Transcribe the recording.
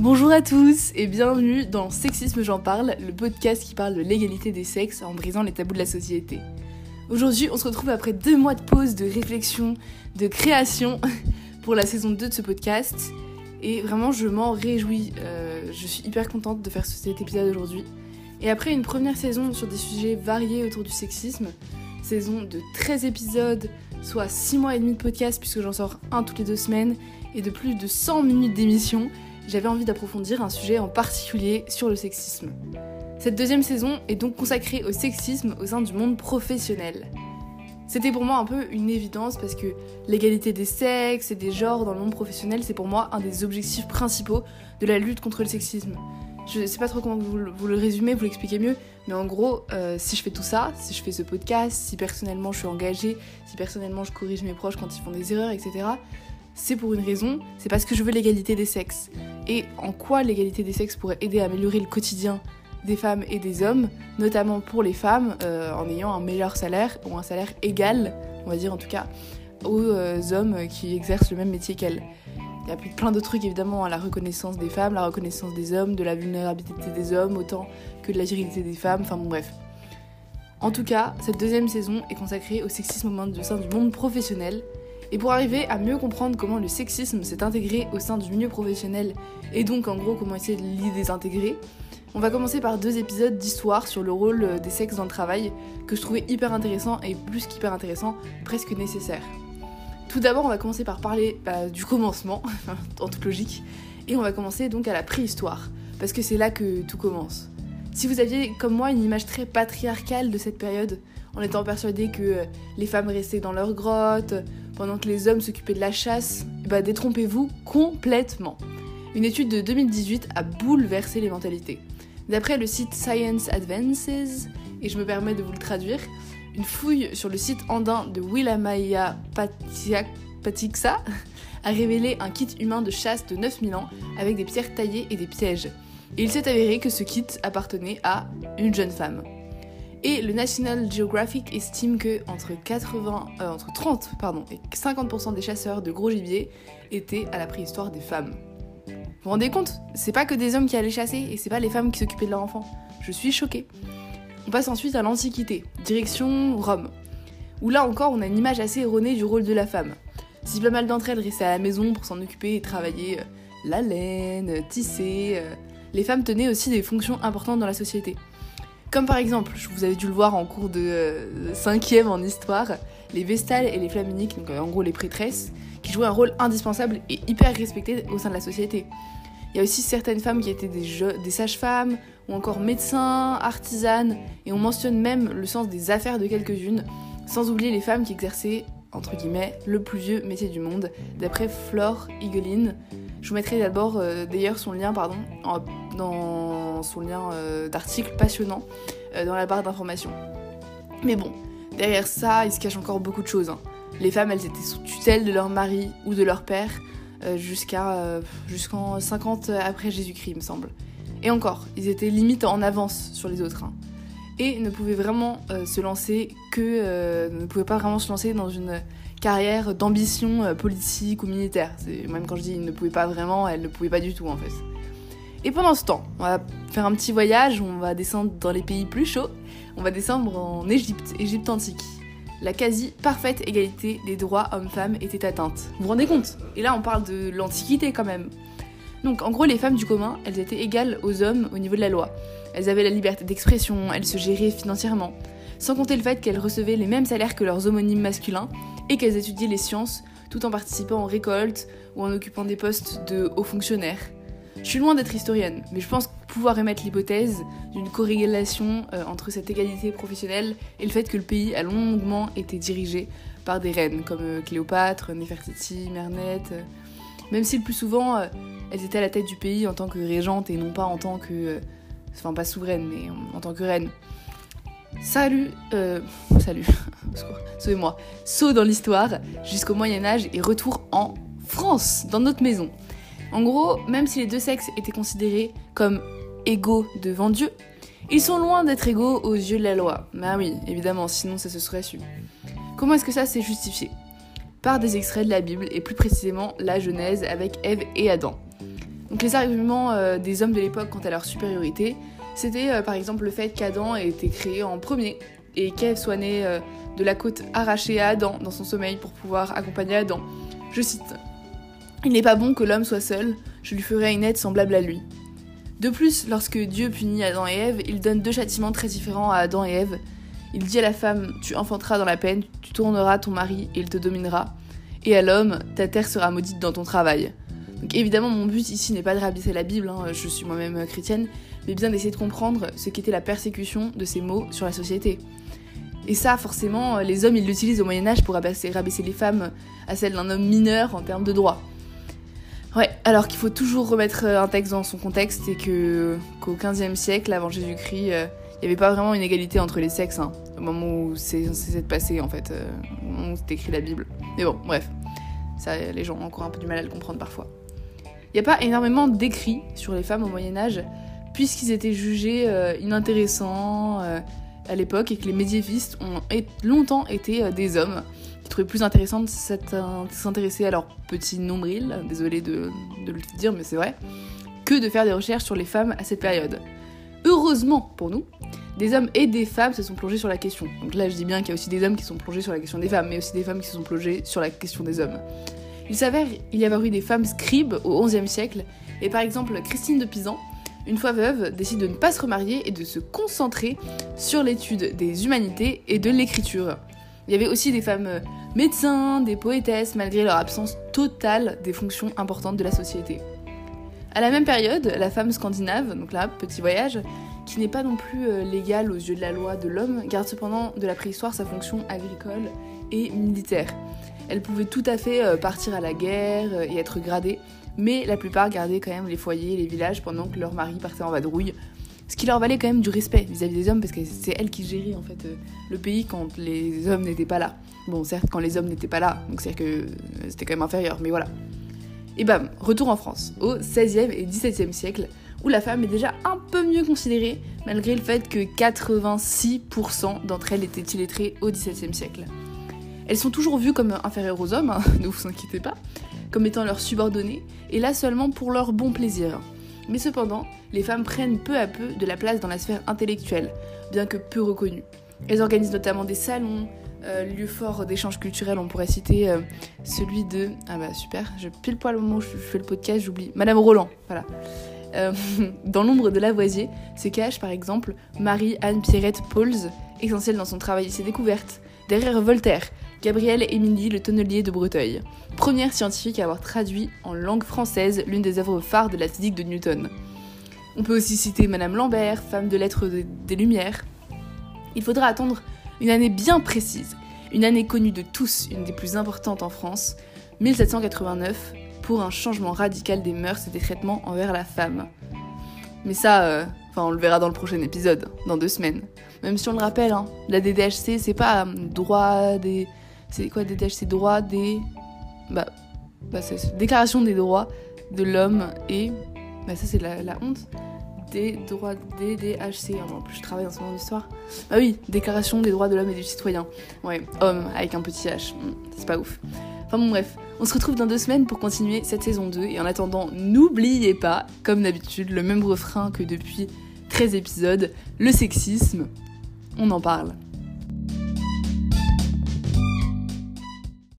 Bonjour à tous et bienvenue dans Sexisme J'en parle, le podcast qui parle de l'égalité des sexes en brisant les tabous de la société. Aujourd'hui, on se retrouve après deux mois de pause, de réflexion, de création pour la saison 2 de ce podcast. Et vraiment, je m'en réjouis. Euh, je suis hyper contente de faire cet épisode aujourd'hui. Et après une première saison sur des sujets variés autour du sexisme, saison de 13 épisodes, soit 6 mois et demi de podcast puisque j'en sors un toutes les deux semaines, et de plus de 100 minutes d'émission, j'avais envie d'approfondir un sujet en particulier sur le sexisme. Cette deuxième saison est donc consacrée au sexisme au sein du monde professionnel. C'était pour moi un peu une évidence parce que l'égalité des sexes et des genres dans le monde professionnel, c'est pour moi un des objectifs principaux de la lutte contre le sexisme. Je sais pas trop comment vous, le résumez, vous l'expliquez mieux, mais en gros, euh, si je fais tout ça, si je fais ce podcast, si personnellement je suis engagée, si personnellement je corrige mes proches quand ils font des erreurs, etc., c'est pour une raison, c'est parce que je veux l'égalité des sexes. Et en quoi l'égalité des sexes pourrait aider à améliorer le quotidien des femmes et des hommes, notamment pour les femmes, euh, en ayant un meilleur salaire, ou un salaire égal, on va dire en tout cas, aux euh, hommes qui exercent le même métier qu'elles. Il y a plein de trucs évidemment, à la reconnaissance des femmes, la reconnaissance des hommes, de la vulnérabilité des hommes, autant que de la virilité des femmes, enfin bon bref. En tout cas, cette deuxième saison est consacrée au sexisme au sein du monde professionnel, et pour arriver à mieux comprendre comment le sexisme s'est intégré au sein du milieu professionnel et donc en gros comment essayer de l'y désintégrer, on va commencer par deux épisodes d'histoire sur le rôle euh, des sexes dans le travail que je trouvais hyper intéressant et plus qu'hyper intéressant, presque nécessaire. Tout d'abord, on va commencer par parler bah, du commencement, en toute logique, et on va commencer donc à la préhistoire, parce que c'est là que tout commence. Si vous aviez, comme moi, une image très patriarcale de cette période, en étant persuadé que euh, les femmes restaient dans leurs grottes, pendant que les hommes s'occupaient de la chasse, bah détrompez-vous complètement. Une étude de 2018 a bouleversé les mentalités. D'après le site Science Advances, et je me permets de vous le traduire, une fouille sur le site andin de Willamaya Patiksa a révélé un kit humain de chasse de 9000 ans avec des pierres taillées et des pièges. Et il s'est avéré que ce kit appartenait à une jeune femme. Et le National Geographic estime que entre, 80, euh, entre 30 pardon, et 50% des chasseurs de gros gibier étaient à la préhistoire des femmes. Vous vous rendez compte? C'est pas que des hommes qui allaient chasser et c'est pas les femmes qui s'occupaient de leurs enfants. Je suis choquée. On passe ensuite à l'Antiquité, direction Rome, où là encore on a une image assez erronée du rôle de la femme. Si pas mal d'entre elles restaient à la maison pour s'en occuper et travailler euh, la laine, tisser, euh, les femmes tenaient aussi des fonctions importantes dans la société. Comme par exemple, vous avez dû le voir en cours de 5ème euh, en histoire, les Vestales et les Flaminiques, donc euh, en gros les prêtresses, qui jouaient un rôle indispensable et hyper respecté au sein de la société. Il y a aussi certaines femmes qui étaient des, sages-femmes ou encore médecins, artisanes, et on mentionne même le sens des affaires de quelques-unes, sans oublier les femmes qui exerçaient, entre guillemets, le plus vieux métier du monde, d'après Flore Igelin. Je vous mettrai d'abord euh, d'ailleurs son lien pardon, dans son lien euh, d'article passionnant euh, dans la barre d'information. Mais bon, derrière ça, il se cache encore beaucoup de choses. Hein. Les femmes, elles étaient sous tutelle de leur mari ou de leur père euh, jusqu'à jusqu'en 50 après Jésus-Christ, me semble. Et encore, ils étaient limite en avance sur les autres. Hein. Et ne pouvaient vraiment se lancer que. ne pouvaient pas vraiment se lancer dans une carrière d'ambition politique ou militaire. Même quand je dis ils ne pouvaient pas vraiment, elles ne pouvaient pas du tout en fait. Et pendant ce temps, on va faire un petit voyage, on va descendre dans les pays plus chauds, on va descendre en Égypte, Égypte antique. La quasi parfaite égalité des droits hommes-femmes était atteinte. Vous vous rendez compte? Et là on parle de l'Antiquité quand même. Donc en gros les femmes du commun, elles étaient égales aux hommes au niveau de la loi. Elles avaient la liberté d'expression, elles se géraient financièrement. Sans compter le fait qu'elles recevaient les mêmes salaires que leurs homonymes masculins et qu'elles étudiaient les sciences tout en participant aux récoltes ou en occupant des postes de hauts fonctionnaires. Je suis loin d'être historienne, mais je pense pouvoir émettre l'hypothèse d'une corrélation euh, entre cette égalité professionnelle et le fait que le pays a longuement été dirigé par des reines comme euh, Cléopâtre, Néfertiti, Mernette, euh, même si le plus souvent elles étaient à la tête du pays en tant que régente et non pas en tant que. enfin, pas souveraine, mais en tant que reine. Salut, euh, salut, sauvez-moi, saut dans l'histoire jusqu'au Moyen-Âge et retour en France, dans notre maison. En gros, même si les deux sexes étaient considérés comme égaux devant Dieu, ils sont loin d'être égaux aux yeux de la loi. Bah oui, évidemment, sinon ça se serait su. Comment est-ce que ça s'est justifié? Par des extraits de la Bible, et plus précisément la Genèse avec Ève et Adam. Donc les arguments euh, des hommes de l'époque quant à leur supériorité, c'était euh, par exemple le fait qu'Adam ait été créé en premier et qu'Ève soit née euh, de la côte arrachée à Adam dans son sommeil pour pouvoir accompagner Adam. Je cite Il n'est pas bon que l'homme soit seul, je lui ferai une aide semblable à lui. De plus, lorsque Dieu punit Adam et Ève, il donne deux châtiments très différents à Adam et Ève. Il dit à la femme Tu enfanteras dans la peine, tu tourneras ton mari et il te dominera. Et à l'homme Ta terre sera maudite dans ton travail. Donc évidemment, mon but ici n'est pas de rabaisser la Bible, hein, je suis moi-même chrétienne, mais bien d'essayer de comprendre ce qu'était la persécution de ces mots sur la société. Et ça, forcément, les hommes, ils l'utilisent au Moyen Âge pour rabaisser, rabaisser les femmes à celles d'un homme mineur en termes de droits. Ouais, alors qu'il faut toujours remettre un texte dans son contexte et qu'au XVe siècle, avant Jésus-Christ, il n'y avait pas vraiment une égalité entre les sexes, hein, au moment où c'est censé passé en fait, euh, au où c'est écrit la Bible. Mais bon, bref, ça, les gens ont encore un peu du mal à le comprendre parfois. Il n'y a pas énormément d'écrits sur les femmes au Moyen Âge, puisqu'ils étaient jugés euh, inintéressants euh, à l'époque et que les médiévistes ont longtemps été euh, des hommes qui trouvaient plus intéressant de s'intéresser à leur petit nombril, désolé de, le dire mais c'est vrai, que de faire des recherches sur les femmes à cette période. Heureusement pour nous, des hommes et des femmes se sont plongés sur la question. Donc là je dis bien qu'il y a aussi des hommes qui sont plongés sur la question des femmes, mais aussi des femmes qui se sont plongées sur la question des hommes. Il s'avère il y avoir eu des femmes scribes au XIe siècle, et par exemple Christine de Pisan, une fois veuve, décide de ne pas se remarier et de se concentrer sur l'étude des humanités et de l'écriture. Il y avait aussi des femmes médecins, des poétesses, malgré leur absence totale des fonctions importantes de la société. À la même période, la femme scandinave, donc là, petit voyage, qui n'est pas non plus euh, légale aux yeux de la loi de l'homme, garde cependant de la préhistoire sa fonction agricole et militaire. Elle pouvait tout à fait euh, partir à la guerre euh, et être gradée, mais la plupart gardaient quand même les foyers, les villages pendant que leur mari partait en vadrouille. Ce qui leur valait quand même du respect vis-à-vis des hommes parce que c'est elles qui géraient en fait euh, le pays quand les hommes n'étaient pas là. Bon, certes, quand les hommes n'étaient pas là, donc c'est que c'était quand même inférieur, mais voilà. Et bam, retour en France, au 16e et 17e siècle, où la femme est déjà un peu mieux considérée, malgré le fait que 86% d'entre elles étaient illettrées au 17e siècle. Elles sont toujours vues comme inférieures aux hommes, hein, ne vous inquiétez pas, comme étant leurs subordonnées, et là seulement pour leur bon plaisir. Mais cependant, les femmes prennent peu à peu de la place dans la sphère intellectuelle, bien que peu reconnue. Elles organisent notamment des salons, euh, lieux forts d'échanges culturels, on pourrait citer euh, celui de... Ah bah super, je pile poil au moment où je fais le podcast, j'oublie. Madame Roland, voilà. Euh, dans l'ombre de Lavoisier se cache par exemple Marie-Anne Pierrette Pauls, essentielle dans son travail et ses découvertes. Derrière Voltaire, Gabrielle Émilie Le Tonnelier de Breteuil, première scientifique à avoir traduit en langue française l'une des œuvres phares de la physique de Newton. On peut aussi citer Madame Lambert, femme de lettres des Lumières. Il faudra attendre une année bien précise, une année connue de tous, une des plus importantes en France, 1789, pour un changement radical des mœurs et des traitements envers la femme. Mais ça, euh, on le verra dans le prochain épisode, dans deux semaines. Même si on le rappelle, hein, la DDHC, c'est pas euh, droit des c'est quoi DDH C'est droit des. Bah, bah c'est déclaration des droits de l'homme et. Bah, ça, c'est la, honte. Des droits DDHC. Ah, en plus, je travaille dans ce moment d'histoire. Bah oui, déclaration des droits de l'homme et du citoyen. Ouais, homme avec un petit H. Hmm, c'est pas ouf. Enfin bon, bref. On se retrouve dans deux semaines pour continuer cette saison 2. Et en attendant, n'oubliez pas, comme d'habitude, le même refrain que depuis 13 épisodes le sexisme, on en parle.